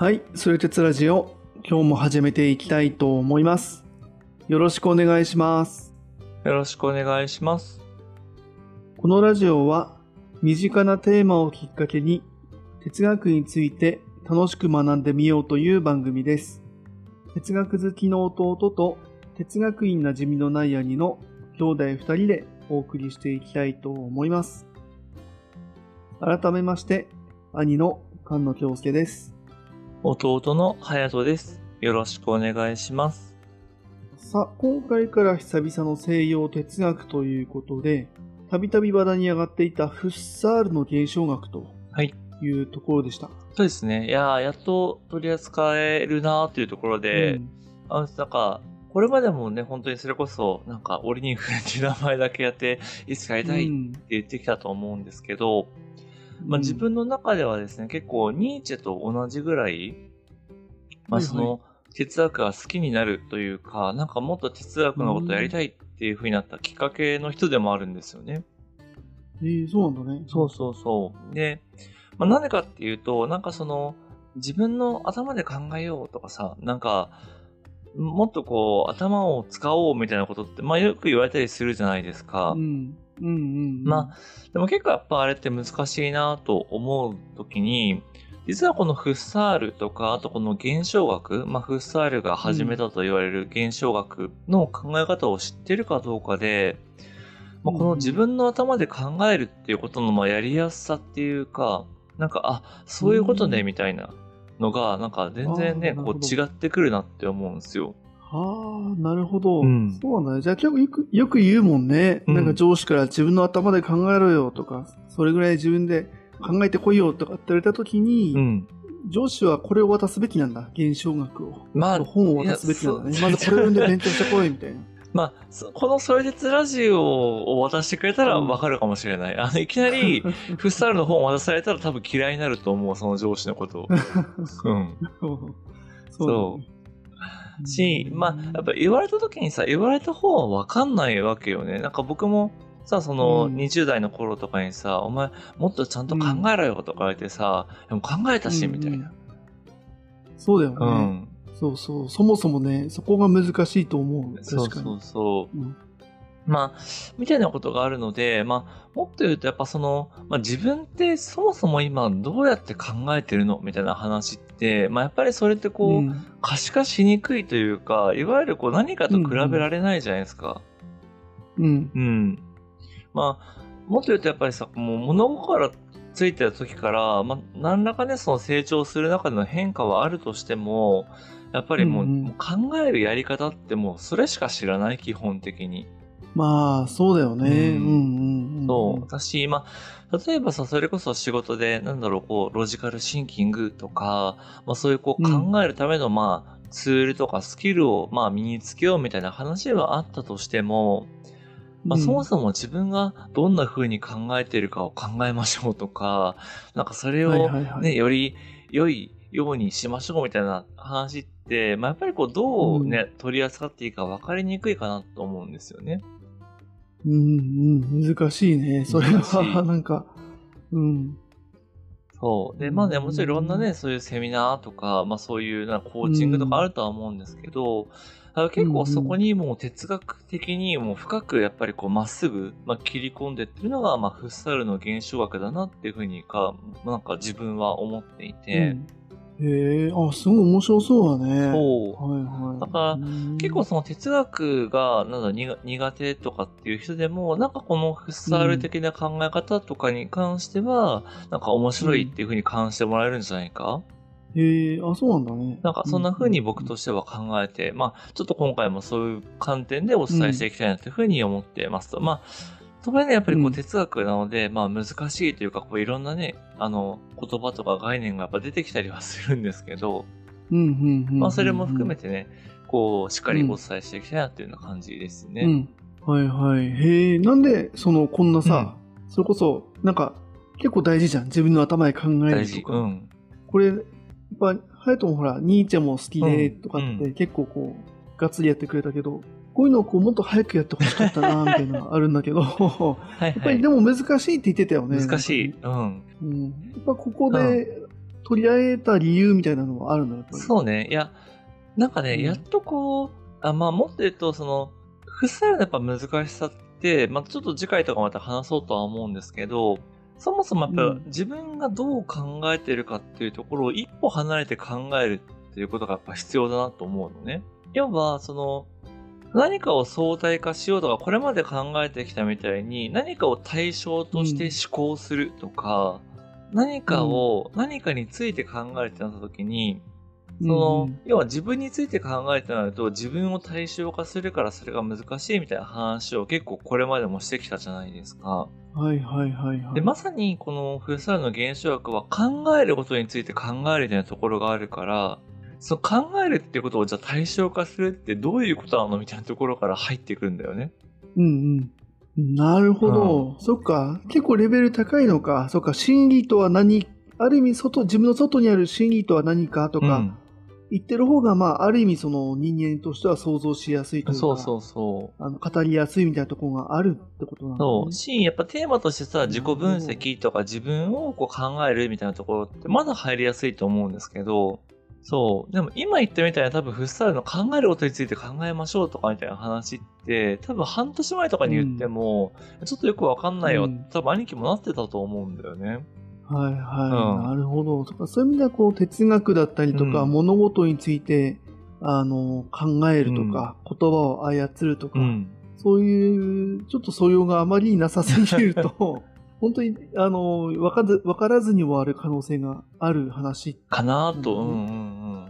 はい、それ鉄ラジオ、今日も始めていきたいと思います。よろしくお願いします。よろしくお願いします。このラジオは、身近なテーマをきっかけに、哲学について楽しく学んでみようという番組です。哲学好きの弟と、哲学院馴染みのない兄の兄弟二人でお送りしていきたいと思います。改めまして、兄の菅野京介です。弟の隼人です。よろしくお願いします。さあ、今回から久々の西洋哲学ということで、たびたび話題に上がっていたフッサールの現象学とはい。いうところでした。そうですね。いやー、やっと取り扱えるなーっていうところで、うんあの、なんか、これまでもね、本当にそれこそ、なんか、オリニンフレっていう名前だけやって、いつかやりたいってうん言ってきたと思うんですけど、まあ、自分の中ではですね、結構ニーチェと同じぐらい、まあ、その、哲学が好きになるというか、なんかもっと哲学のことやりたいっていう風になったきっかけの人でもあるんですよね。えーそうなんだね。そうそうそう。で、まあ、なんでかっていうと、なんかその、自分の頭で考えようとかさ、なんか、もっとこう、頭を使おうみたいなことって、まあよく言われたりするじゃないですか。うん。うんうんうん。まあ、でも結構やっぱあれって難しいなと思うときに、実はこのフッサールとか、あとこの現象学、まあフッサールが始めたと言われる現象学の考え方を知ってるかどうかで、まあ、この自分の頭で考えるっていうことのまあやりやすさっていうか、なんか、あ、そういうことね、うんみたいなのが、なんか全然ね、こう違ってくるなって思うんですよ。はあ、なるほど。うんそうなんだね。じゃあ結構よくよく言うもんね。うんなんか上司から自分の頭で考えろよとか、それぐらい自分で考えてこいよとかって言われたときに、うん。上司はこれを渡すべきなんだ。現象学を。まあ、本を渡すべきなんだね。まずこれを読んで勉強してこいみたいな。まあ、そこのそれ鉄ラジオを渡してくれたらわかるかもしれない。あの、いきなり、フッサールの本を渡されたら多分嫌いになると思う、その上司のことを。うん。そうだねし、まあ、やっぱ言われた時にさ、言われた方はわかんないわけよね。なんか僕も、さ、その、うん20代の頃とかにさ、お前、もっとちゃんと考えろよとか言われてさ、でも考えたし、うんみたいな。そうだよね。うん。そうそう。そもそもね、そこが難しいと思う。確かに。そうそうそう。うんまあ、みたいなことがあるので、まあ、もっと言うとやっぱその、まあ自分ってそもそも今どうやって考えてるの？みたいな話って、まあやっぱりそれってこう、うん可視化しにくいというか、いわゆるこう何かと比べられないじゃないですか。うん。うん。まあ、もっと言うとやっぱりさ、もう物心ついてた時から、まあ何らかね、その成長する中での変化はあるとしても、やっぱりもう,、うんうんもう考えるやり方ってもうそれしか知らない、基本的に。まあ、そうだよね。うんうんうんうん。そう。私、まあ、例えばさ、それこそ仕事で、なんだろう、こう、ロジカルシンキングとか、まあそういうこううん考えるための、まあ、ツールとかスキルを、まあ身につけようみたいな話はあったとしても、まあうん。そもそも自分がどんな風に考えているかを考えましょうとか、なんかそれをね、より良いようにしましょうみたいな話って、まあやっぱりこう、どうね、取り扱っていいか分かりにくいかなと思うんですよね。うんうん、難しいね。それは、なんか、うん。そう。で、まあね、もちろんいろんなうね、そういうセミナーとか、まあそういうなコーチングとかあるとは思うんですけど、あの結構そこにもう哲学的にもう深くやっぱりこうまっすぐ、まあ、切り込んでってるのが、まあフッサールの現象学だなっていうふうにか、なんか自分は思っていて、うんへえ、あ、すごい面白そうだね。そう。はいはい。だからうん結構その哲学がなんだ苦苦手とかっていう人でも、なんかこのフッサール的な考え方とかに関しては、なんか面白いっていうふうに感じてもらえるんじゃないか、へえ、あ、そうなんだね。なんかそんな風に僕としては考えて、まあちょっと今回もそういう観点でお伝えしていきたいなというふうに思ってますと。まあ、そこでね、やっぱりこううん哲学なので、まあ難しいというか、こういろんなね、あの、言葉とか概念がやっぱ出てきたりはするんですけど、うんうんうんうん。まあそれも含めてね、こう、しっかりお伝えしていきたいなというような感じですね。うん。はいはい。へえ、なんで、その、こんなさ、それこそ、なんか、結構大事じゃん。自分の頭で考え。るとか。うん。これ、やっぱ、ハヤトもほら、ニーチェも好きで、うんとかっうて結構こう、がっつりやってくれたけど、こういうのをこう、もっと早くやってほしかったな、みたいなのあるんだけど、やはいっぱはい。りでも難しいって言ってたよね。難しい。うん。うん。やっぱここで取り上げた理由みたいなのはあるのやっぱり。そうね。いや、なんかね、うんやっとこう、あまあ、もっと言うと、その、フッサールのやっぱ難しさって、まあ、ちょっと次回とかまた話そうとは思うんですけど、そもそもやっぱ、うん自分がどう考えてるかっていうところを一歩離れて考えるっていうことがやっぱ必要だなと思うのね。要は、その、何かを相対化しようとか、これまで考えてきたみたいに、何かを対象として思考するとか、何かを、何かについて考えてなった時に、その、うん要は自分について考えてなると、自分を対象化するからそれが難しいみたいな話を結構これまでもしてきたじゃないですか。はいはいはいはい。で、まさにこのフッサールの現象学は考えることについて考えるみたいなところがあるから、その考えるっていうことをじゃあ対象化するってどういうことなのみたいなところから入ってくるんだよね。うんうん。なるほど。そっか。結構レベル高いのか。そっか。真理とは何、ある意味外、自分の外にある真理とは何かとか、うん言ってる方が、まあ、ある意味その人間としては想像しやすいというか、そうそうそう。あの語りやすいみたいなところがあるってことなのそう。ね。し、やっぱテーマとしてさ、自己分析とか自分をこう考えるみたいなところってまだ入りやすいと思うんですけど、そう。でも今言ったみたいな多分フッサールの考えることについて考えましょうとかみたいな話って、多分半年前とかに言っても、ちょっとよくわかんないよ、うん多分兄貴もなってたと思うんだよね。はいはい、うんなるほど。そっかそういう意味では、こう、哲学だったりとか、うん物事について、あの、考えるとか、言葉を操るとか、うん。そういう、ちょっと素養があまりなさすぎると、本当に、あの、わかず、わからずに終わる可能性がある話。かなと、ううんんうんうん。うん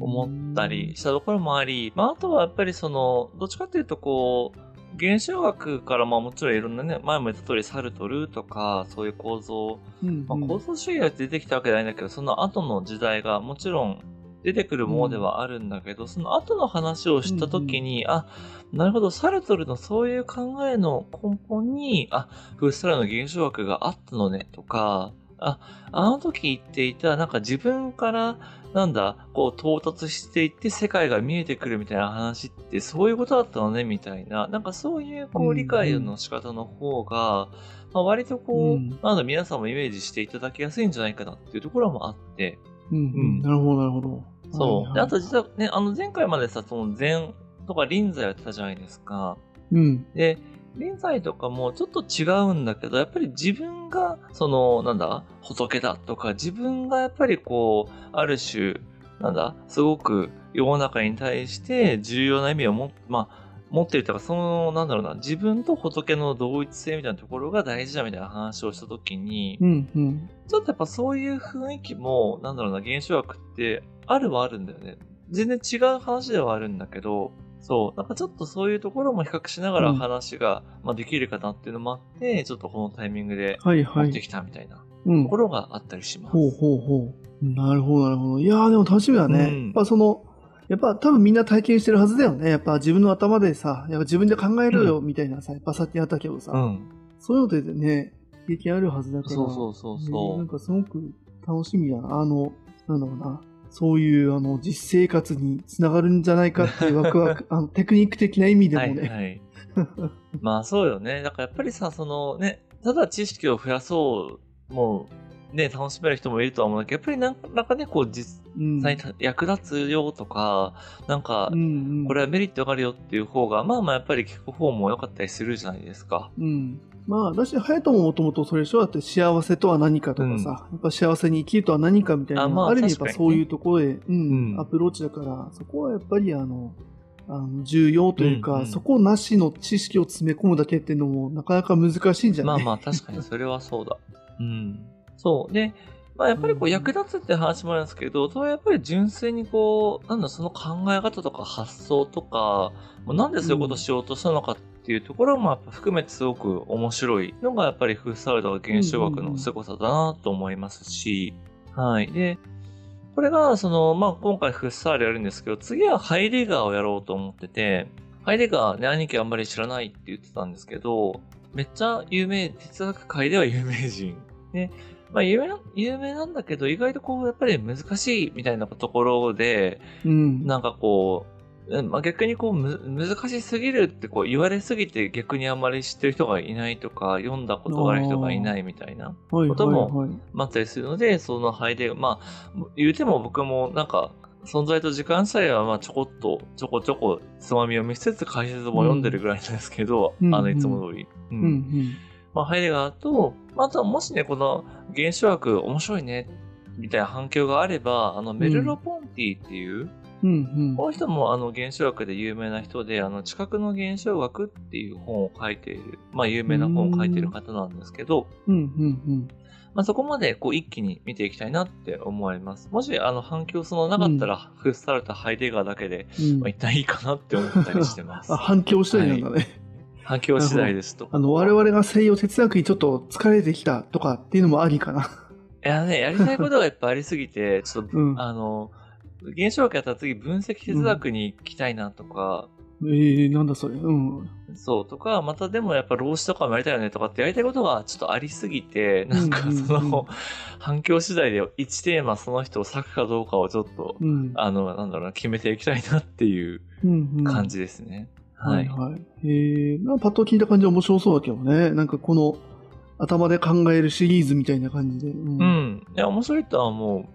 思ったりしたところもあり、まあ、あとはやっぱりその、どっちかっていうとこう、現象学からまあもちろんいろんなね、前も言った通りサルトルとか、そういう構造、うんまあ、構造主義が出てきたわけじゃないんだけど、その後の時代がもちろん出てくるものではあるんだけど、その後の話をしたときに、あ、なるほど、サルトルのそういう考えの根本に、あ、フッサラの現象学があったのね、とか、あ、あの時言っていた、なんか自分から、なんだ、こう到達していって世界が見えてくるみたいな話ってそういうことだったのね、みたいな。なんかそういうこうんううん理解の仕方の方が、まあ、割とこう、うん。なんだ、皆さんもイメージしていただきやすいんじゃないかなっていうところもあって、うん。なるほど、なるほど。そう。はいはいであと実はね、あの前回までさ、その禅とか臨済やってたじゃないですか。うん。で、臨済とかもちょっと違うんだけど、やっぱり自分が、その、なんだ、仏だとか、自分がやっぱりこう、ある種、なんだ、すごく世の中に対して重要な意味を持っ、まあ、持ってるというか、その、なんだろうな、自分と仏の同一性みたいなところが大事だみたいな話をしたときに、うん、うん。ちょっとやっぱそういう雰囲気も、なんだろうな、現象学ってあるはあるんだよね。全然違う話ではあるんだけど、そう、なんかちょっとそういうところも比較しながらうん話が、まあ、できるかなっていうのもあって、ちょっとこのタイミングではいはい。持ってきたみたいなうんとこ。ろがあったりします。ほうほうほう。なるほど、なるほど。いやー、でも楽しみだね。うんやっぱその、やっぱ多分みんな体験してるはずだよね。やっぱ自分の頭でさ、やっぱ自分で考えろよ、みたいなさ、やっぱさっきあったけどさ、うん。そういうのでね、経験あるはずだから。そうそうそうねそう。なんかすごく楽しみだな。あの、なんだろうな。そういう、あの、実生活につながるんじゃないかっていうワクワク、あの、テクニック的な意味でもね。はいはい。まあそうよね。だからやっぱりさ、そのね、ただ知識を増やそう、もう、ね、楽しめる人もいるとは思うんだけど、やっぱりなんかなんかね、こう実うん。際に役立つよとか、なんかう、んうん、これはメリットがあるよっていう方が、まあまあやっぱり聞く方も良かったりするじゃないですか。うん。まあ、私、隼人ももともとそれでしょだって幸せとは何かとかさ、やっぱ幸せに生きるとは何かみたいな、あまあある意味やっぱそういうところで、うん、うんアプローチだから、そこはやっぱりあの、あの重要というか、うんうんそこなしの知識を詰め込むだけっていうのもなかなか難しいんじゃない？まあまあ確かにそれはそうだ。うん。そう。で、まあやっぱりこううん役立つって話もあるんですけど、それはやっぱり純粋にこう、なんだ、その考え方とか発想とか、もうなんでそういうことをしようとしたのかっていうところもやっぱ含めてすごく面白いのがやっぱりフッサルとか現象学の凄さだなと思いますし、はい。で、これが、その、まあ、今回フッサールやるんですけど、次はハイデガーをやろうと思ってて、ハイデガーね、兄貴あんまり知らないって言ってたんですけど、めっちゃ有名、哲学界では有名人。ね。まあ、有名な、有名なんだけど、意外とこう、やっぱり難しいみたいなところで、うん。なんかこう、うんまあ、逆にこうむ難しすぎるってこう言われすぎて逆にあんまり知ってる人がいないとか読んだことがある人がいないみたいなはいこともはいはいまったりするのでその配でまあ言うても僕もなんか存在と時間さえはまあちょこっとちょこちょこつまみを見せつつ解説も読んでるぐらいなんですけど、うんあのいつも通り。うんうんうん。まあ、ハイデガーと、まあ、あとはもしね、この現象学面白いね、みたいな反響があれば、あの、メルロ・ポンティっていう、うんこの人もあの、現象学で有名な人で、あの、知覚の現象学っていう本を書いている、まあ、有名な本を書いている方なんですけど、うん。うんうんまあ、そこまでこう一気に見ていきたいなって思います。もし、あの、反響そのなかったら、フッサルとハイデガーだけで、うん。まあ、一旦いいかなって思ったりしてますあ。反響したいなんだね。反響次第ですと。あの、我々が西洋哲学にちょっと疲れてきたとかっていうのもありかな。いやね、やりたいことがいっぱいありすぎて、ちょっと、うん。あの、現象学やったら次分析哲学に行きたいなとか、ええなんだそれ。うん。そうとか、またでもやっぱ老子とかもやりたいよねとかってやりたいことがちょっとありすぎて、なんかうんうんうんその、反響次第で1テーマその人を割くかどうかをちょっと、うん。あの、なんだろうな、決めていきたいなっていううんうん感じですね。ははいい。はい。ええなんかパッと聞いた感じ面白そうだけどね。なんかこの頭で考えるシリーズみたいな感じで。うんうん。いや、面白いとは思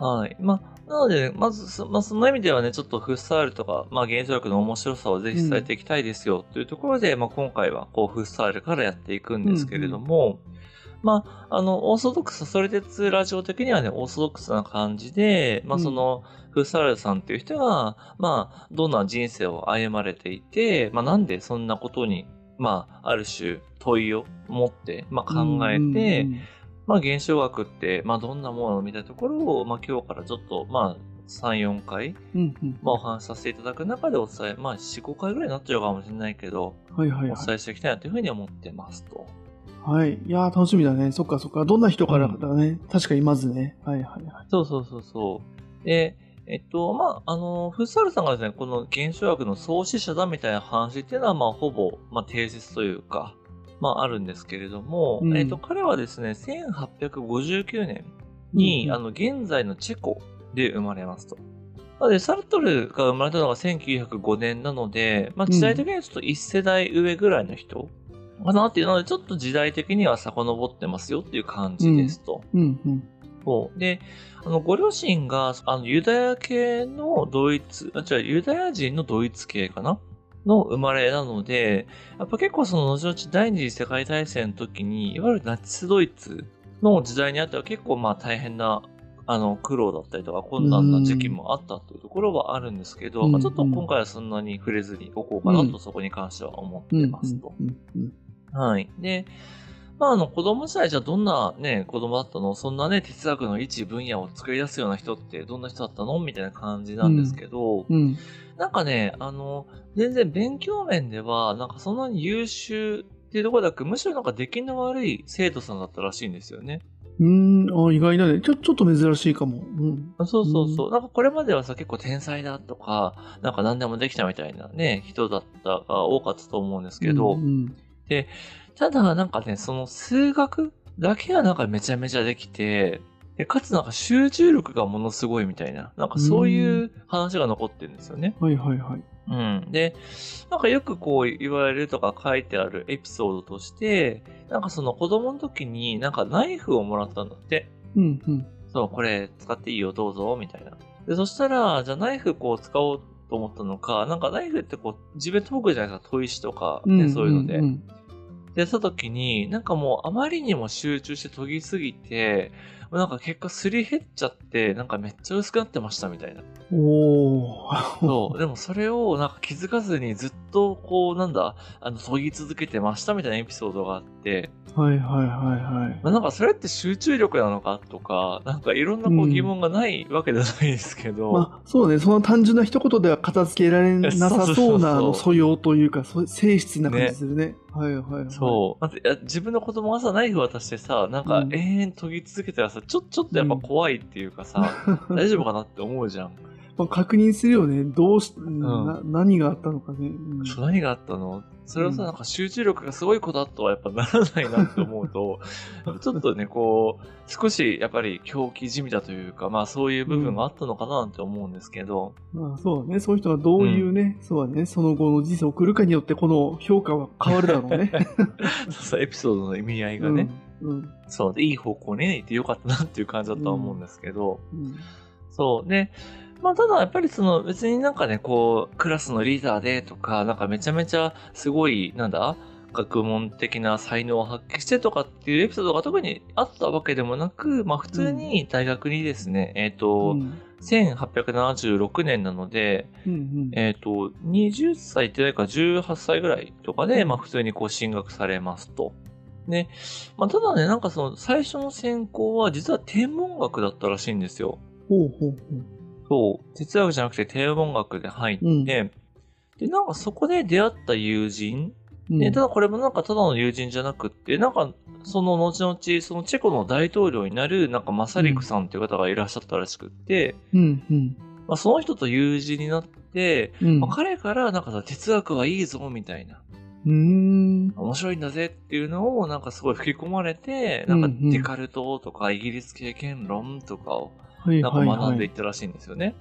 う。はい。まあ、なので、まずそ、まあ、その意味ではね、ちょっとフッサールとか、まあ、現象学の面白さをぜひ伝えていきたいですよ、というところで、まあ、今回は、こう、フッサールからやっていくんですけれども、まあ、あの、オーソドックス、それでつラジオ的にはね、オーソドックスな感じで、まあ、うん。その、フッサールさんっていう人が、まあ、どんな人生を歩まれていて、まあ、なんでそんなことに、まあ、ある種、問いを持って、まあ、考えて、うん。まあ、現象学って、まあ、どんなものみたいなところを、まあ、今日からちょっと、まあ、3、4回、うんうん。まあ、お話しさせていただく中でお伝え、まあ、4、5回ぐらいになっちゃうかもしれないけど、はいはいはお伝えしていきたいなというふうに思ってますと。い。はい。いやー楽しみだね。そっかそっか。どんな人からだね？確かにまずね。はいはいはい。そうそうそうそう。で、えっと、まあ、あの、フッサルさんがですね、この現象学の創始者だみたいな話っていうのは、まあ、ほぼ、まあ、定説というか、まあ、あるんですけれども、うんえっと、彼はですね、1859年に、うんあの、現在のチェコで生まれますと。なので、サルトルが生まれたのが1905年なので、まあ、時代的にはちょっと1世代上ぐらいの人かなっていうので、ちょっと時代的には遡ってますよっていう感じですと。うん。うん。そう。で、あの、ご両親が、あの、ユダヤ系のドイツ、あ、違う、ユダヤ人のドイツ系かな？の生まれなので、やっぱ結構その後々第二次世界大戦の時に、いわゆるナチスドイツの時代にあっては結構まあ大変な、あの、苦労だったりとか困難な時期もあったというところはあるんですけど、うん。まあちょっと今回はそんなに触れずにおこうかなとそこに関しては思ってうん。ますと。うん。うんはい。で、まあ、あの、子供時代じゃどんなね、子供だったの？そんなね、哲学の一分野を作り出すような人ってどんな人だったの？みたいな感じなんですけど、うん。なんかね、あの、全然勉強面では、なんかそんなに優秀っていうところだけむしろなんか出来の悪い生徒さんだったらしいんですよね。うん。あ、意外だね。ちょ、ちょっと珍しいかも。うん。そうそうそう。なんかこれまではさ、結構天才だとか、なんか何でもできたみたいなね、人だったが多かったと思うんですけど、うん。ただ、なんかね、その数学だけはなんかめちゃめちゃできて、でかつなんか集中力がものすごいみたいな、なんかそういう話が残ってるんですよね。はいはいはい。うん。で、なんかよくこう言われるとか書いてあるエピソードとして、なんかその子供の時になんかナイフをもらったんだって。うんうん。そう、これ使っていいよ、どうぞ、みたいな。で、そしたら、じゃあナイフこう使おうと思ったのか、なんかナイフってこう自分で研ぐじゃないですか、砥石とか、ねうんそういうので。んで、やった時に、なんかもうあまりにも集中して研ぎすぎて、なんか結果すり減っちゃって、なんかめっちゃ薄くなってましたみたいな。おー。そう。でもそれをなんか気づかずにずっとこうなんだ、あの、研ぎ続けてましたみたいなエピソードがあって、はいはいはいはい。まあ、なんかそれって集中力なのかとか、なんかいろんなこううん疑問がないわけじゃないですけど、まあ、そうね、その単純な一言では片付けられなさそうそうそそううな素養というか、そ性質な感じするね。はいはいはい。そう。自分の子供がさ、ナイフ渡してさ、なんかうん永遠研ぎ続けたらさ、ちょ、ちょっとやっぱ怖いっていうかさ、大丈夫かなって思うじゃん。まあ、確認するよね。どうし、な何があったのかね。うん何があったの？それはさ、うんなんか集中力がすごい子だとはやっぱならないなって思うと、ちょっとね、こう、少しやっぱり狂気じみだというか、まあそういう部分があったのかなって思うんですけど、まあ、そうだね。そういう人がどういうね、そうだね。その後の人生を送るかによって、この評価は変わるだろうね。そうエピソードの意味合いがね、うん。うん。そうで、いい方向にね、行ってよかったなっていう感じだとは思うんですけど、うんそう。で、まあ、ただやっぱりその別になんかね、こう、クラスのリーダーでとか、なんかめちゃめちゃすごい、なんだ学問的な才能を発揮してとかっていうエピソードが特にあったわけでもなく、まあ普通に大学にですね、えっ、と、うん1876年なので、うんうんえっ、と、20歳ってないか18歳ぐらいとかで、まあ普通にこう進学されますと。ね。まあただね、なんかその最初の専攻は実は天文学だったらしいんですよ。ほうほうほう。そう、哲学じゃなくて天文学で入って、うんで、なんかそこで出会った友人、うんでただこれもなんかただの友人じゃなくって、なんかその後々、そのチェコの大統領になる、なんかマサリクさんっていう方がいらっしゃったらしくって、うんうんまあ、その人と友人になって、うんまあ、彼からなんかさ、哲学はいいぞ、みたいな。うーん。面白いんだぜっていうのをなんかすごい吹き込まれて、なんかデカルトとかイギリス経験論とかをはいなんかはい。はい学んでいったらしいんですよね。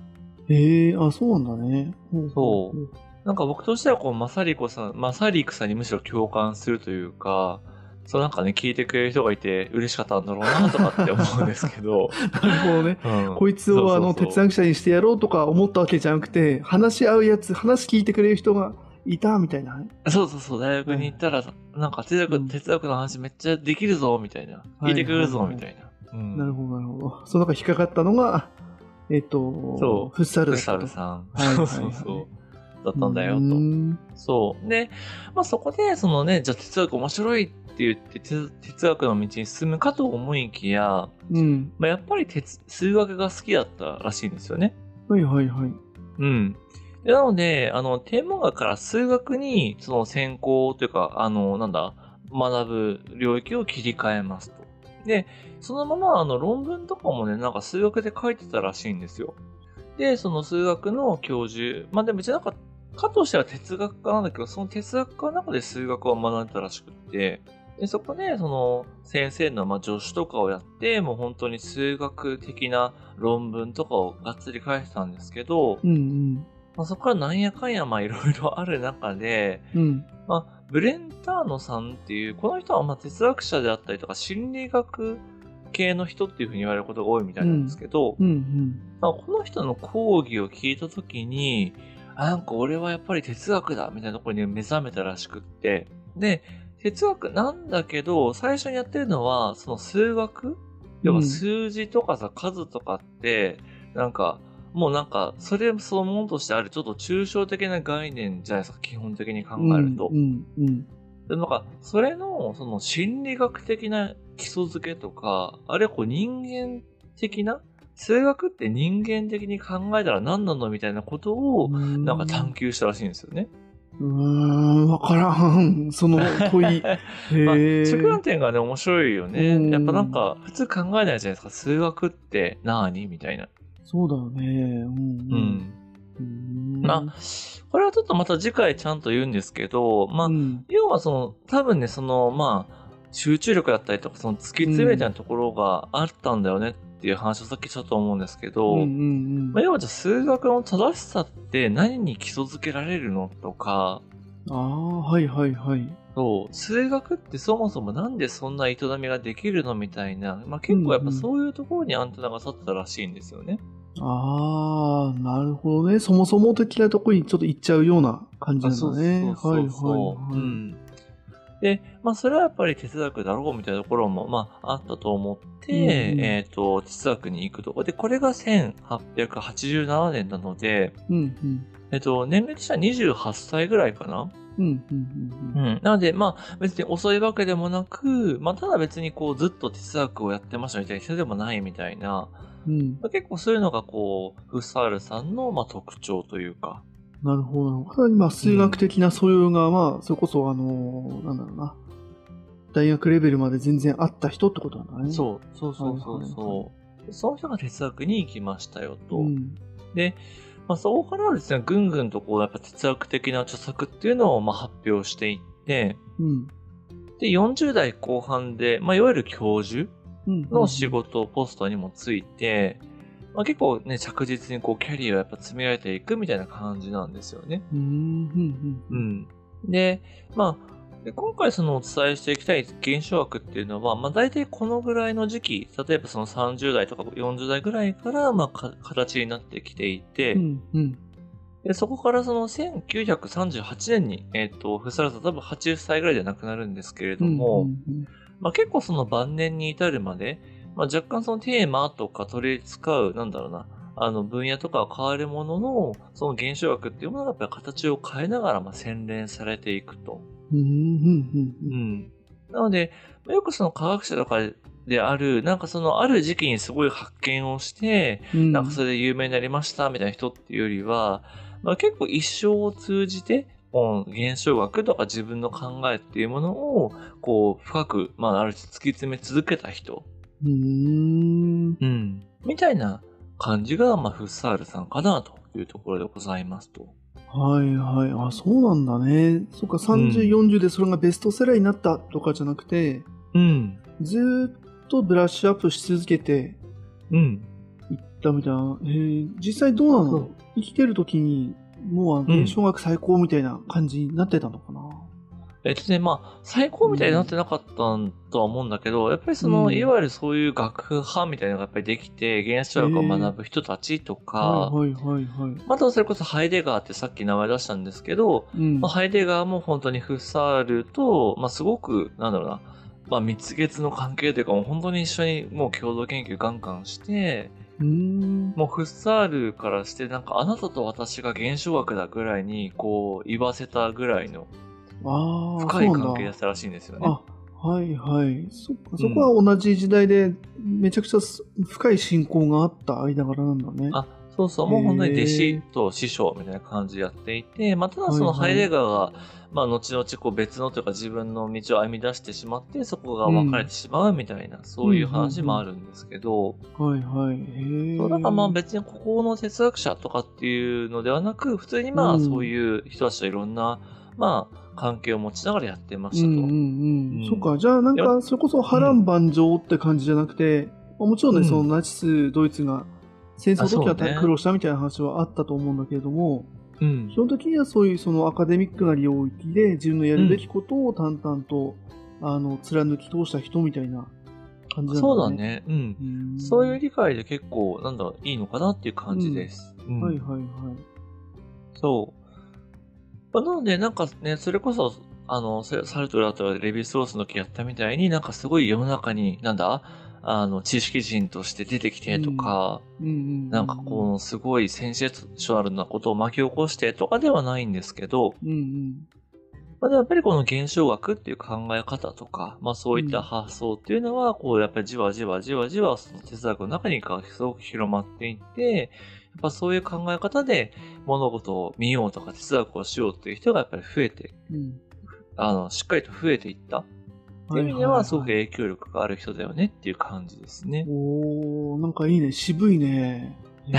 ええあそうなんだね。そう。なんか僕としてはこう、マサリコさん、マサリクさんにむしろ共感するというか、そうなんかね、聞いてくれる人がいて嬉しかったんだろうなとかって思うんですけど。なるほどね。うん。こいつをあの哲学者にしてやろうとか思ったわけじゃなくて話し合うやつ話聞いてくれる人がいたみたいなねそうそうそう、大学に行ったら、なんか哲学、うん哲学の話めっちゃできるぞ、みたいな。聞いてくれるぞ、みたいな。うんなるほどなるほどその中引っかかったのがえっとそうフッサルルサだったとルさん。はいはいはいそうそうそう。だったんだよ、とそう。で、まあそこで、そのね、じゃあ哲学面白いって言って哲哲学の道に進むかと思いきや、うんまあ、やっぱり哲数学が好きだったらしいんですよね。はいはいはいうん。でなので、あの、天文学から数学に、その専攻というか、あの、なんだ、学ぶ領域を切り替えますと。で、そのまま、あの、論文とかもね、なんか数学で書いてたらしいんですよ。で、その数学の教授、まあでも別になんか、かとしては哲学科なんだけど、その哲学科の中で数学を学んでたらしくって、で、そこで、その、先生の、ま、助手とかをやって、もう本当に数学的な論文とかをがっつり書いてたんですけど、うんうんまあ、そこからなんやかんやまあいろいろある中で、うん。まあ、ブレンターノさんっていう、この人はまあ哲学者であったりとか心理学系の人っていうふうに言われることが多いみたいなんですけど、うんうん。まあ、この人の講義を聞いたときに、あなんか俺はやっぱり哲学だみたいなところに目覚めたらしくって、で、哲学なんだけど、最初にやってるのは、その数学？要は数字とかさ、数とかって、なんか、もうなんか、それそのものとしてあるちょっと抽象的な概念じゃないですか、基本的に考えると。うんうんでなんか、それの、その心理学的な基礎づけとか、あるいはこう人間的な、数学って人間的に考えたら何なのみたいなことを、うんなんか探求したらしいんですよね。うーんわからん その問い へまあ、え着眼点がね、面白いよねう。んやっぱなんか、普通考えないじゃないですか。数学って何？みたいな。そうだよね。うんうん。うん。まあ、これはちょっとまた次回ちゃんと言うんですけど、まあ、うん。要はその、多分ね、その、まあ、集中力だったりとか、その突き詰めたいなところがあったんだよねっていう話をさっきしたと思うんですけど、うんうんまあ、要はじゃあ数学の正しさって何に基礎づけられるのとか、ああはいはいはい。そう、数学ってそもそもなんでそんな営みができるのみたいな、まあ結構やっぱそういうところにアンテナが立ってたらしいんですよね。ああなるほどねそもそも的なところにちょっと行っちゃうような感じなんだねはい。はいはいうん。で、まあそれはやっぱり哲学だろうみたいなところも、まああったと思って、うんうんえっ、と、哲学に行くと。で、これが1887年なので、うんうんえっ、と、年齢としては28歳ぐらいかな。うんうんうんうん。なので、まあ別に遅いわけでもなく、まあただ別にこうずっと哲学をやってましたみたいな人でもないみたいな、うんまあ結構そういうのがこう、フッサールさんのまあ特徴というか、なるほどなるほど。かなりまあ数学的な素養が、まあ、それこそ、あのーなんだろうな。大学レベルまで全然あった人ってことなんだね。そう、そうそうそうそう。その人が哲学に行きましたよと。うん。で、まあ、そこからですね、ぐんぐんとこう、やっぱ哲学的な著作っていうのをまあ発表していって、うん。で、40代後半で、まあ、いわゆる教授うん。の仕事ポストにもついて、まあ、結構ね、着実にこう、キャリアをやっぱ積み上げていくみたいな感じなんですよね。うん。うん。ううん。ん。で、まあ、で今回そのお伝えしていきたい現象学っていうのは、まあ大体このぐらいの時期、例えばその30代とか40代ぐらいから、まあか形になってきていて、うん。うん。でそこからその1938年に、えっ、と、フサラさん多分80歳ぐらいで亡くなるんですけれども、うん。まあ結構その晩年に至るまで、まあ若干そのテーマとか取り使う、なんだろうな、あの分野とかは変わるものの、その現象学っていうものがやっぱり形を変えながら、まあ洗練されていくと。うん。うん。うん。なので、まあよくその科学者とかである、なんかそのある時期にすごい発見をして、うん。なんかそれで有名になりましたみたいな人っていうよりは、まあ、結構一生を通じて、この現象学とか自分の考えっていうものを、こう、深く、まあ、ある種突き詰め続けた人、うん。うん。みたいな感じが、まあ、フッサールさんかなというところでございますと。はいはい。あ、そうなんだね。そっか、30、うん40でそれがベストセラーになったとかじゃなくて、うん。ずーっとブラッシュアップし続けてうん。いったみたいな。えー実際どうなの？生きてる時に、もうあのうん現象学最高みたいな感じになってたのかな、えっとね、まあ、最高みたいになってなかったとは思うんだけど、やっぱりその、うんいわゆるそういう学派みたいなのがやっぱりできて、現象学を学ぶ人たちとか、はいはいはいはい。またそれこそハイデガーってさっき名前出したんですけど、うん。まあ、ハイデガーも本当にフッサールと、まあ、すごく、なんだろうな、まあ、蜜月の関係というか、もう本当に一緒にもう共同研究ガンガンして、うーん。もうフッサールからして、なんかあなたと私が現象学だぐらいに、こう、言わせたぐらいの深い関係だったらしいんですよね。あ、はいはい。そっか、そこは同じ時代で、めちゃくちゃす深い信仰があった間柄なんだね。あ、そうそう、もう本当に弟子と師匠みたいな感じでやっていて、まあ、ただそのハイデガーが、まあ、後々こう別のというか自分の道を歩み出してしまって、そこが分かれてしまうみたいな、そういう話もあるんですけど、はいはい。へえ。そうだからまあ別にここの哲学者とかっていうのではなく、普通にまあうん。そういう人たちといろんな、まあ関係を持ちながらやってましたと。うんうんううん。ん。そっか、じゃあなんか、それこそ波乱万丈って感じじゃなくて、まあもちろんね、うん。そのナチス、ドイツが戦争の時は苦労したみたいな話はあったと思うんだけれども、うん基本的にはそういうそのアカデミックな領域で自分のやるべきことを淡々と、あの、貫き通した人みたいな感じなんだね。そうだ。ね。うん。うんそういう理解で結構、なんだろう、いいのかなっていう感じです。うんはいはいはい。そう。まあなので、なんかね、それこそ、あの、ササルトルだとレヴィス・ロースの時やったみたいに、なんかすごい世の中に、なんだあの、知識人として出てきてとか、うんうん。なんかこのすごいセンセーショナルなことを巻き起こしてとかではないんですけど、うんうん。まあ、やっぱりこの現象学っていう考え方とか、まあそういった発想っていうのは、こうやっぱりじわじわじわじわその哲学の中にすごく広まっていって、やっぱそういう考え方で物事を見ようとか哲学をしようっていう人がやっぱり増えて、うん。あの、しっかりと増えていった。っていう意味ではすごく影響力がある人だよねっていう感じですね。おー、なんかいいね。渋いね。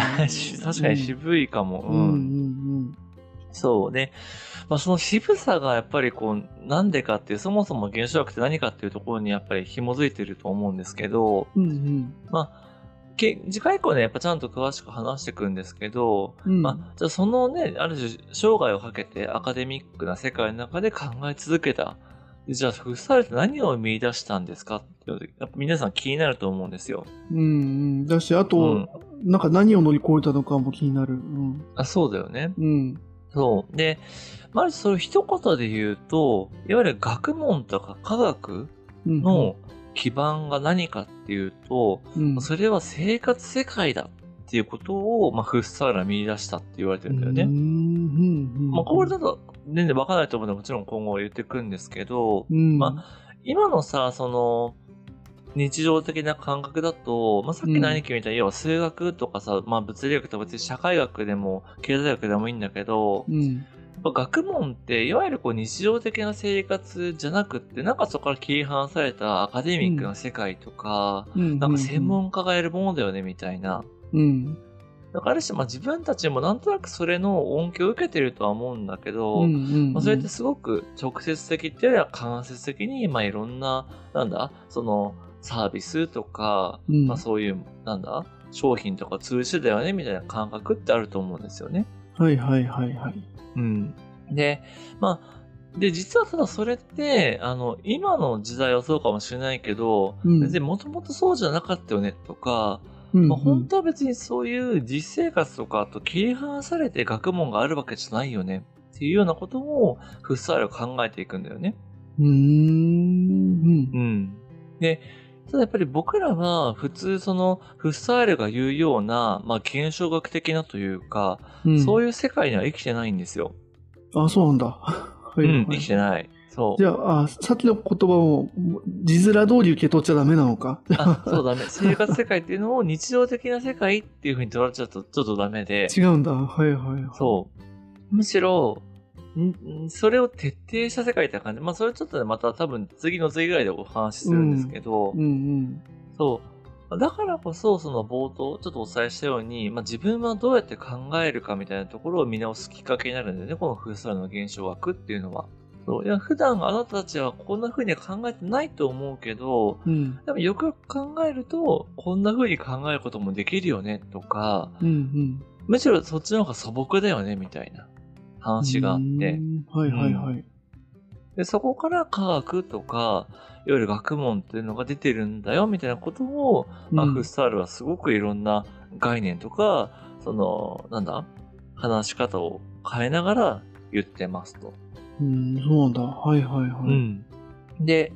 確かに渋いかも。うんうんうん。そうね。まあその渋さがやっぱりこう、なんでかっていう、そもそも現象学って何かっていうところにやっぱり紐づいてると思うんですけど、うんうん。まあ、け次回以降ね、やっぱちゃんと詳しく話していくんですけど、うん。まあ、じゃあそのね、ある種生涯をかけてアカデミックな世界の中で考え続けた。でじゃあ、フッサールって何を見出したんですか？ってやっぱ皆さん気になると思うんですよ。うんうん。だし、あと、うんなんか何を乗り越えたのかも気になる。うん。あ、そうだよね。うん。そう。で、まずそれを一言で言うと、いわゆる学問とか科学うん。の基盤が何かっていうと、うん、それは生活世界だっていうことを、まあ、フッサールは見出したって言われてるんだよね。うん。うん。まあ、これだと、全然わからないと思うので、もちろん今後言っていくんですけど、うん。ま今のさ、その、日常的な感覚だと、まあ、さっきの兄貴みたいに、要は数学とかさ、まあ、物理学とか別に社会学でも経済学でもいいんだけど、うん。やっぱ学問って、いわゆるこう日常的な生活じゃなくって、なんかそこから切り離されたアカデミックな世界とか、うん。なんか専門家がやるものだよね、みたいな。うん。だからある種、まあ自分たちもなんとなくそれの恩恵を受けてるとは思うんだけど、うんうんうんまあ、それってすごく直接的っていうよりは間接的に、まあいろんな、なんだ、そのサービスとか、うんまあそういう、なんだ、商品とか通じだよねみたいな感覚ってあると思うんですよね。はいはいはいはい。うん。で、まあ、で、実はただそれって、あの、今の時代はそうかもしれないけど、うん別にもともとそうじゃなかったよねとか、うんまあ、本当は別にそういう実生活とかと切り離されて学問があるわけじゃないよねっていうようなことをフッサールは考えていくんだよね。うーん。うんうん。で、ただやっぱり僕らは普通そのフッサールが言うような、まあ現象学的なというか、うん。そういう。世界には生きてないんですよ。あ、そうなんだ。はい、うん、はい生きてない。そう。じゃああ、さっきの言葉を字面通り受け取っちゃダメなのか？あ、そうダメ。生活世界っていうのを日常的な世界っていう風に取られちゃうとちょっとダメで。違うんだ。はいはいはい。そう。むしろ、んんそれを徹底した世界って感じ。まあ、それちょっとね、また多分次の次ぐらいでお話しするんですけど、うんうん。そう。だからこそ、その冒頭、ちょっとお伝えしたように、まあ、自分はどうやって考えるかみたいなところを見直すきっかけになるんだよね、この風ーの現象学っていうのは。そういや普段あなたたちはこんな風には考えてないと思うけど、うん。でもよくよく考えると、こんな風に考えることもできるよね、とか、うんうん。むしろそっちの方が素朴だよね、みたいな話があって。んはいはいはい。で、そこから科学とか、いわゆる学問っていうのが出てるんだよ、みたいなことを、まあ、うんフッサールはすごくいろんな概念とか、その、なんだ話し方を変えながら言ってますと。うん、そうなんだ。はいはいはい。うん。で、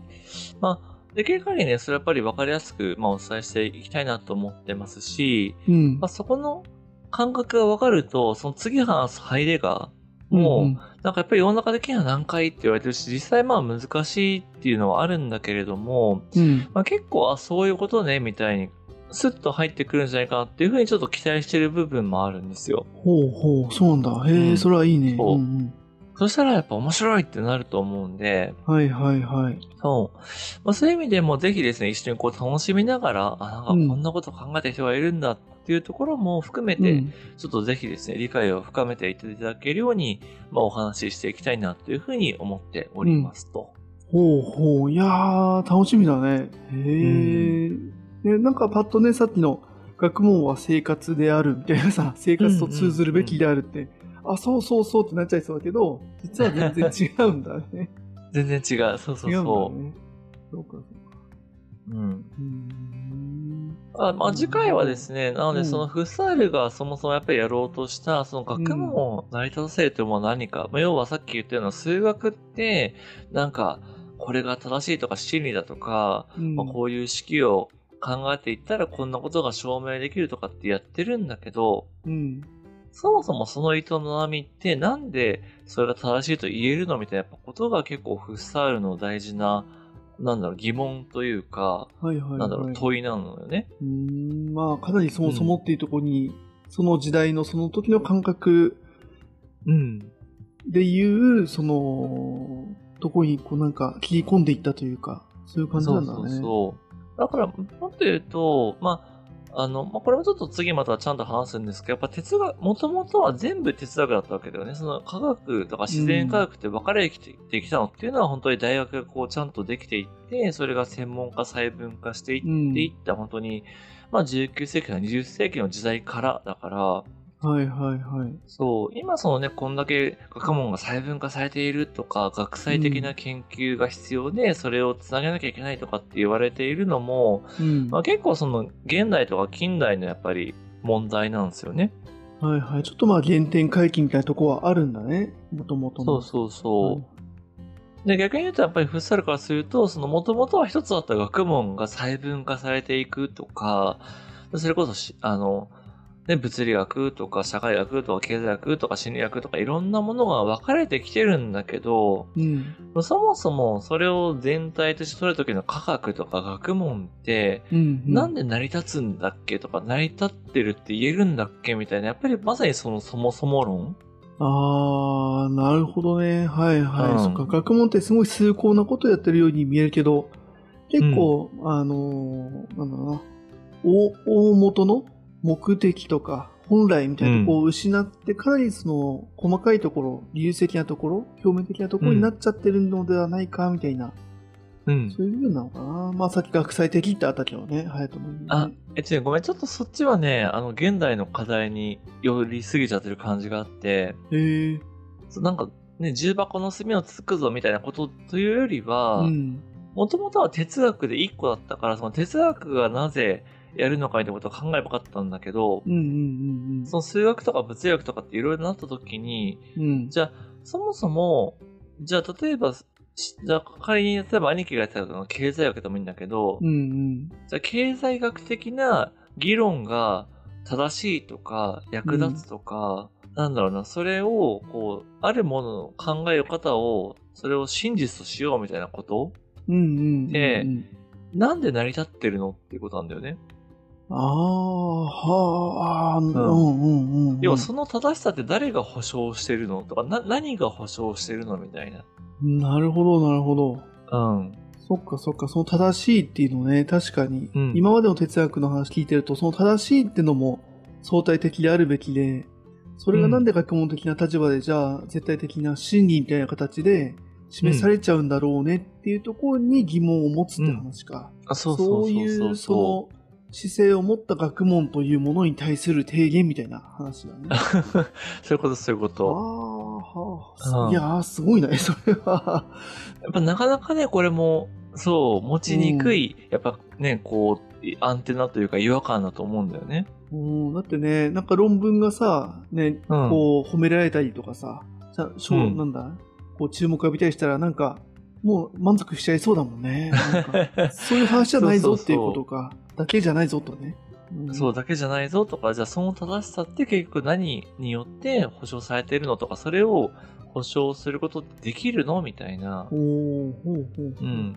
まあ、できる限りね、それやっぱり分かりやすく、まあ、お伝えしていきたいなと思ってますし、うん。まあ、そこの感覚が分かると、その次話す入れが、もう、んなんかやっぱり世の中的には難解って言われてるし、実際まあ難しいっていうのはあるんだけれども、うん。まあ、結構、あ、そういうことね、みたいに、スッと入ってくるんじゃないかなっていうふうにちょっと期待してる部分もあるんですよ。ほうほう、そうなんだ。へえ、うんそれはいいね。そううんそしたらやっぱ面白いってなると思うんで、うん。はいはいはい。そう。まあ、そういう意味でもぜひですね、一緒にこう楽しみながら、あ、なんかこんなこと考えてる人がいるんだっていうところも含めて、うんちょっとぜひですね、理解を深めていただけるように、まあ、お話ししていきたいなというふうに思っておりますと。ほうほう。いやー、楽しみだね。へえ。ね、なんかパッとね、さっきの学問は生活であるみたいなさ、生活と通ずるべきであるって、あ、そうそうそうってなっちゃいそうだけど、実は全然違うんだね。全然違う。そうそう違うんそだね。そうかそうか。う。うん。うーん。あまあ、次回はですね、なので、うんそのフッサールがそもそもやっぱりやろうとした、その学問を成り立たせるというものは何か、まあ、要はさっき言ったような数学って、なんか、これが正しいとか真理だとか、うんまあ、こういう式を考えていったらこんなことが証明できるとかってやってるんだけど、うん。そもそもその営みってなんでそれが正しいと言えるのみたいなことが結構フッサールの大事な、なんだろう、疑問というか、はいはい、はい。なんだろう、問いなのよね。うーん、まあ、かなりそもそもっていうところに、その時代のその時の感覚うん。でいう、その、とこにこうなんか切り込んでいったというか、そういう感じそうんそうなだね。そう。だから、もっと言うと、まあ、あの、まあ、これもちょっと次またちゃんと話すんですけど、やっぱ哲学、もともとは全部哲学だったわけだよね。その科学とか自然科学って分かれてきてできたのっていうのは本当に大学がこうちゃんとできていって、それが専門化、細分化していっていった、本当に、まあ19世紀から20世紀の時代からだから、はいはいはい。そう、今そのね、こんだけ学問が細分化されているとか、学際的な研究が必要で、それをつなげなきゃいけないとかって言われているのも、うん。まあ、結構その現代とか近代のやっぱり問題なんですよね。はいはい。ちょっとまあ原点回帰みたいなとこはあるんだね。もともとの。そうそうそう。で、逆に言うとやっぱりフッサルからすると、その元々は一つだった学問が細分化されていくとか、それこそし、あの、ね、物理学とか社会学とか経済学とか心理学とかいろんなものが分かれてきてるんだけど、うん。そもそもそれを全体として取るときの科学とか学問って、うん、うん。なんで成り立つんだっけとか、成り立ってるって言えるんだっけみたいな、やっぱりまさにそのそもそも論あー、なるほどね。はいはい。うんそっか。学問ってすごい崇高なことやってるように見えるけど、結構、あのーなんだろうな、大大元の目的とか本来みたいなところを失って、かなりその細かいところ、理由的なところ、表面的なところになっちゃってるのではないかみたいな、うん。そういう部分なのかな。まあさっき学際的ってあったけどね、隼人の言うね。あ、えっとね、ごめん、ちょっとそっちはね、あの、現代の課題に寄りすぎちゃってる感じがあって、へえ。なんかね、重箱の隅をつくぞみたいなことというよりは、うん。もともとは哲学で1個だったから、その哲学がなぜやるのかいなことを考えればよかったんだけど、うんうんその数学とか物理学とかっていろいろなった時に、うんうん。うん。じゃあ、そもそも、じゃあ例えば、しじゃあ仮に例えば兄貴がやってたのが経済学でもいいんだけど、うんうん。じゃあ経済学的な議論が正しいとか役立つとか、なんだろうな、それを、こう、あるものの考え方を、それを真実としようみたいなことうんうんうん。でうんなんで成り立ってるのっていうことなんだよね。ああ、はあ、うんうんうんうん。要はその正しさって誰が保証してるのとか、な、何が保証してるのみたいな。なるほど、なるほど。うん。そっかそっか、その正しいっていうのね、確かに、うん今までの哲学の話聞いてると、その正しいってのも相対的であるべきで、それがなんで学問的な立場で、じゃあ絶対的な真理みたいな形で示されちゃうんだろうねっていうところに疑問を持つって話か。あ、そうそうそうそういう、その姿勢を持った学問というものに対する提言みたいな話だね。あ そういうこと、そういうこあと。ー、はあ、うんいやー、すごいね、それは。やっぱなかなかね、これも、そう、持ちにくい、やっぱね、こう、アンテナというか違和感だと思うんだよね。うん、だってね、なんか論文がさ、ね、うんこう褒められたりとかさ、さしょううんなんだ、こう注目浴びたりしたら、なんか、もう満足しちゃいそうだもんね。そういう話じゃないぞっていうことか、だけじゃないぞとね。んそうだけじゃないぞとか、じゃあその正しさって結局何によって保証されているのとか、それを保証することってできるのみたいな、うほうほううん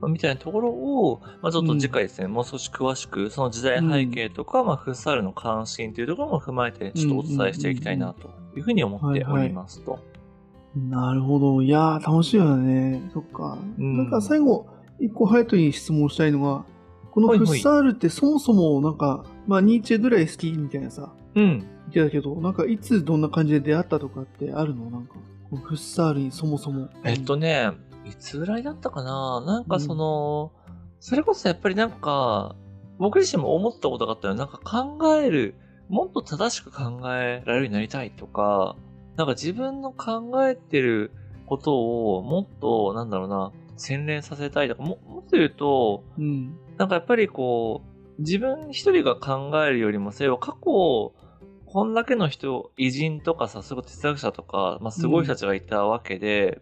まあみたいなところを、まあ、ちょっと次回ですね、もう少し詳しく、その時代背景とか、まあ、フッサールの関心というところも踏まえて、ちょっとお伝えしていきたいなというふうに思っておりますと。なるほど。いやー、楽しいよね。そっか。うんなんか最後、一個ハヤトに質問したいのが、このはいはいフッサールってそもそもなんか、まあニーチェぐらい好きみたいなさ、うん。言ってたけど、なんかいつどんな感じで出会ったとかってあるの？なんか、このフッサールにそもそも。えっとね、いつぐらいだったかな？なんかその、それこそやっぱりなんか、僕自身も思ったことがあったよ。なんか考える、もっと正しく考えられるようになりたいとか、なんか自分の考えてることをもっと、なんだろうな、洗練させたいとか、ももっと言うと、うん。なんかやっぱりこう、自分一人が考えるよりも、それを過去、こんだけの人、偉人とかさ、すごい哲学者とか、まあすごい人たちがいたわけで、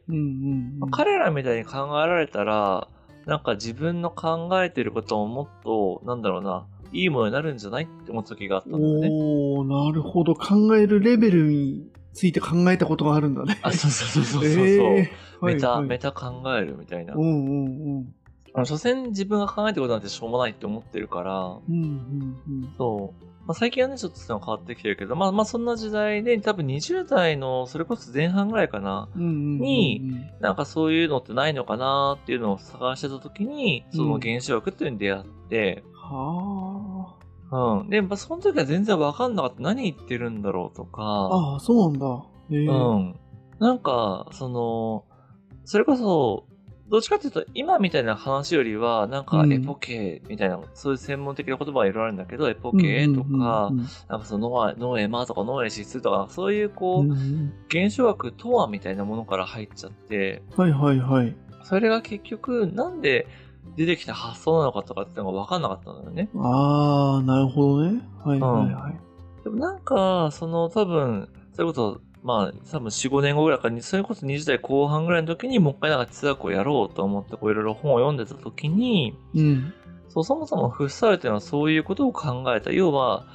彼らみたいに考えられたら、なんか自分の考えてることをもっと、なんだろうな、いいものになるんじゃないって思った時があったんだよね。おー、なるほど。考えるレベルについて考えたことがあるんだね。あ、そうそうそうそうそう。えーメタ、はいはいメタ考えるみたいなう。んうんうん。あの、所詮自分が考えてることなんてしょうもないって思ってるから、うんうんそう。まあ、最近はね、ちょっとその変わってきてるけど、まあまあそんな時代で、多分20代の、それこそ前半ぐらいかな、うん。うんうんうんに、なんかそういうのってないのかなっていうのを探してた時に、その現象学っていうのに出会って、はうん。で、まあその時は全然わかんなかった。何言ってるんだろうとあ。か、ああ、そうなんだ。えーうん。なんか、その、それこそ、どっちかっていうと、今みたいな話よりは、なんか、うんエポケーみたいな、そういう専門的な言葉はいろいろあるんだけど、エポケーとか、うんうんなんかそのノア、ノエマとかノエシスとか、そういうこう、うんうん現象学とはみたいなものから入っちゃって、はいはいはい。それが結局、なんで出てきた発想なのかとかっていうのが分かんなかったんだよね。ああ、なるほどね。はいはいはい。でもなんか、その多分、それこそ、まあ、多分4、5年後ぐらいかに、それこそ20代後半ぐらいの時にもう一回なんか哲学をやろうと思って、こういろいろ本を読んでた時に、うん。そう、そもそもフッサールっていうのはそういうことを考えた。要は、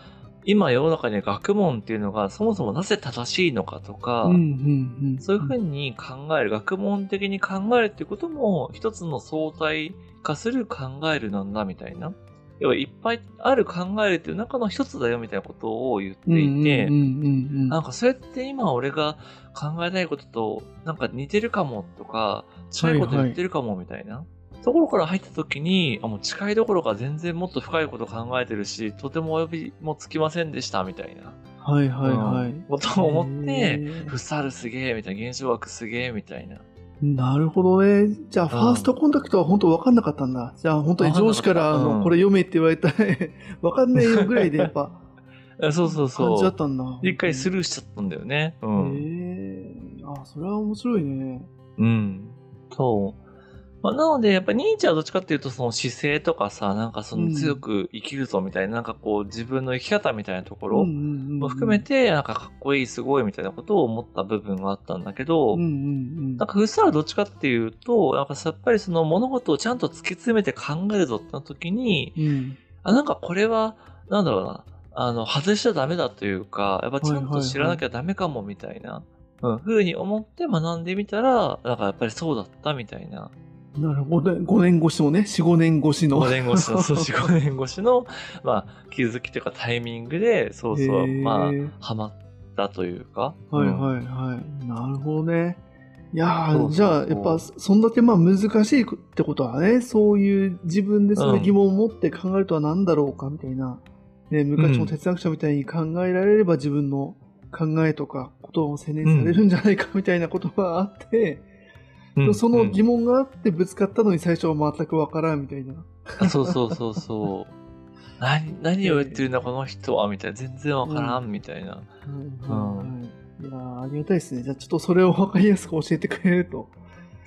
今世の中に学問っていうのがそもそもなぜ正しいのかとか、うんうんうん。そういうふうに考える、学問的に考えるっていうことも、一つの相対化する考えるなんだ、みたいな。要はいっぱいある考えるっていう中の一つだよ、みたいなことを言っていて、なんかそれって今俺が考えたいことと、なんか似てるかもとか、近いこと言ってるかも、みたいな。ところから入った時に、あ、もう近いどころか全然もっと深いこと考えてるし、とてもお呼びもつきませんでした、みたいな。はいはいはい。うんことを思って、フッサールすげえ、みたいな、現象学すげえ、みたいな。なるほどね。じゃあ、ファーストコンタクトは本当分かんなかったんだ。じゃあ、本当に上司から、あの、これ読めって言われたら、分かんないよぐらいで、やっぱ、あそうそう感じだそう。ったんだ。一回スルーしちゃったんだよね。うへん。えあ、それは面白いね。うん。そう。まあ、なので、やっぱニーチェはどっちかっていうと、その姿勢とかさ、なんかその強く生きるぞみたいな、なんかこう自分の生き方みたいなところも含め、て、なんかかっこいい、すごいみたいなことを思った部分があったんだけど、うんうんうんなんかフッサールどっちかっていうと、なんかやっぱりその物事をちゃんと突き詰めて考えるぞってな時に、うん。あ、なんかこれは、なんだろうな、あの、外しちゃダメだというか、やっぱちゃんと知らなきゃダメかもみたいな、うん、ふうに思って学んでみたら、なんかやっぱりそうだったみたいな。なるほど。5年越しのね、4、5年越しの。5年越しの、そう、4、5年越しの、まあ、気づきというかタイミングで、そうそう、まあ、ハマったというか。はいうんはいはい。なるほどね。いやじゃあ、やっぱ、そんだけまあ難しいってことはね、そういう自分でそういう疑問を持って考えるとは何だろうかみたいな、ね、昔の哲学者みたいに考えられれば自分の考えとかことを洗練されるんじゃないかみたいなことがあって、うんその疑問、問があってぶつかったのに最初は全くわからんみたいな。あそうそうそうそう。何、何を言ってるんだ、この人は、みたいな。全然わからん、みたいな。はいはいはい。いやーありがたいですね。じゃあちょっとそれをわかりやすく教えてくれると。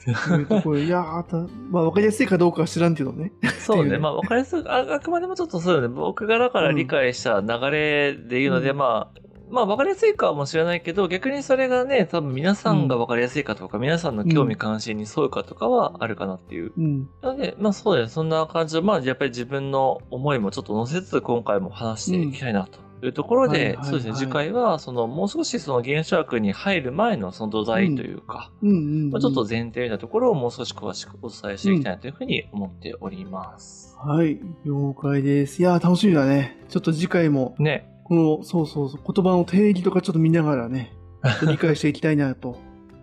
いうところいやーたまあわかりやすいかどうかは知らんけどね。そうね。まあ、わかりやすく、ああくまでもちょっとそうよね。僕がだから理解した流れで言うので、うんまあ、まあ、わかりやすいかもしれないけど、逆にそれがね、多分皆さんがわかりやすいかとか、皆さんの興味関心に沿うかとかはあるかなっていう。うん。なので、まあそうだよ。そんな感じで、まあやっぱり自分の思いもちょっと乗せつつ、今回も話していきたいなというところで、そうですね、次回は、その、もう少しその現象学に入る前のその土台というか、ちょっと前提なところをもう少し詳しくお伝えしていきたいなというふうに思っております。はい。了解です。いやー楽しみだね。ちょっと次回も、ね。この、そうそうそう、言葉の定義とかちょっと見ながらね、理解していきたいなと、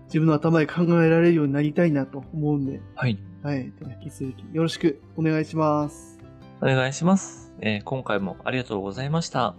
自分の頭で考えられるようになりたいなと思うんで、はい。はい。では引き続きよろしくお願いします。お願いします。えー今回もありがとうございました。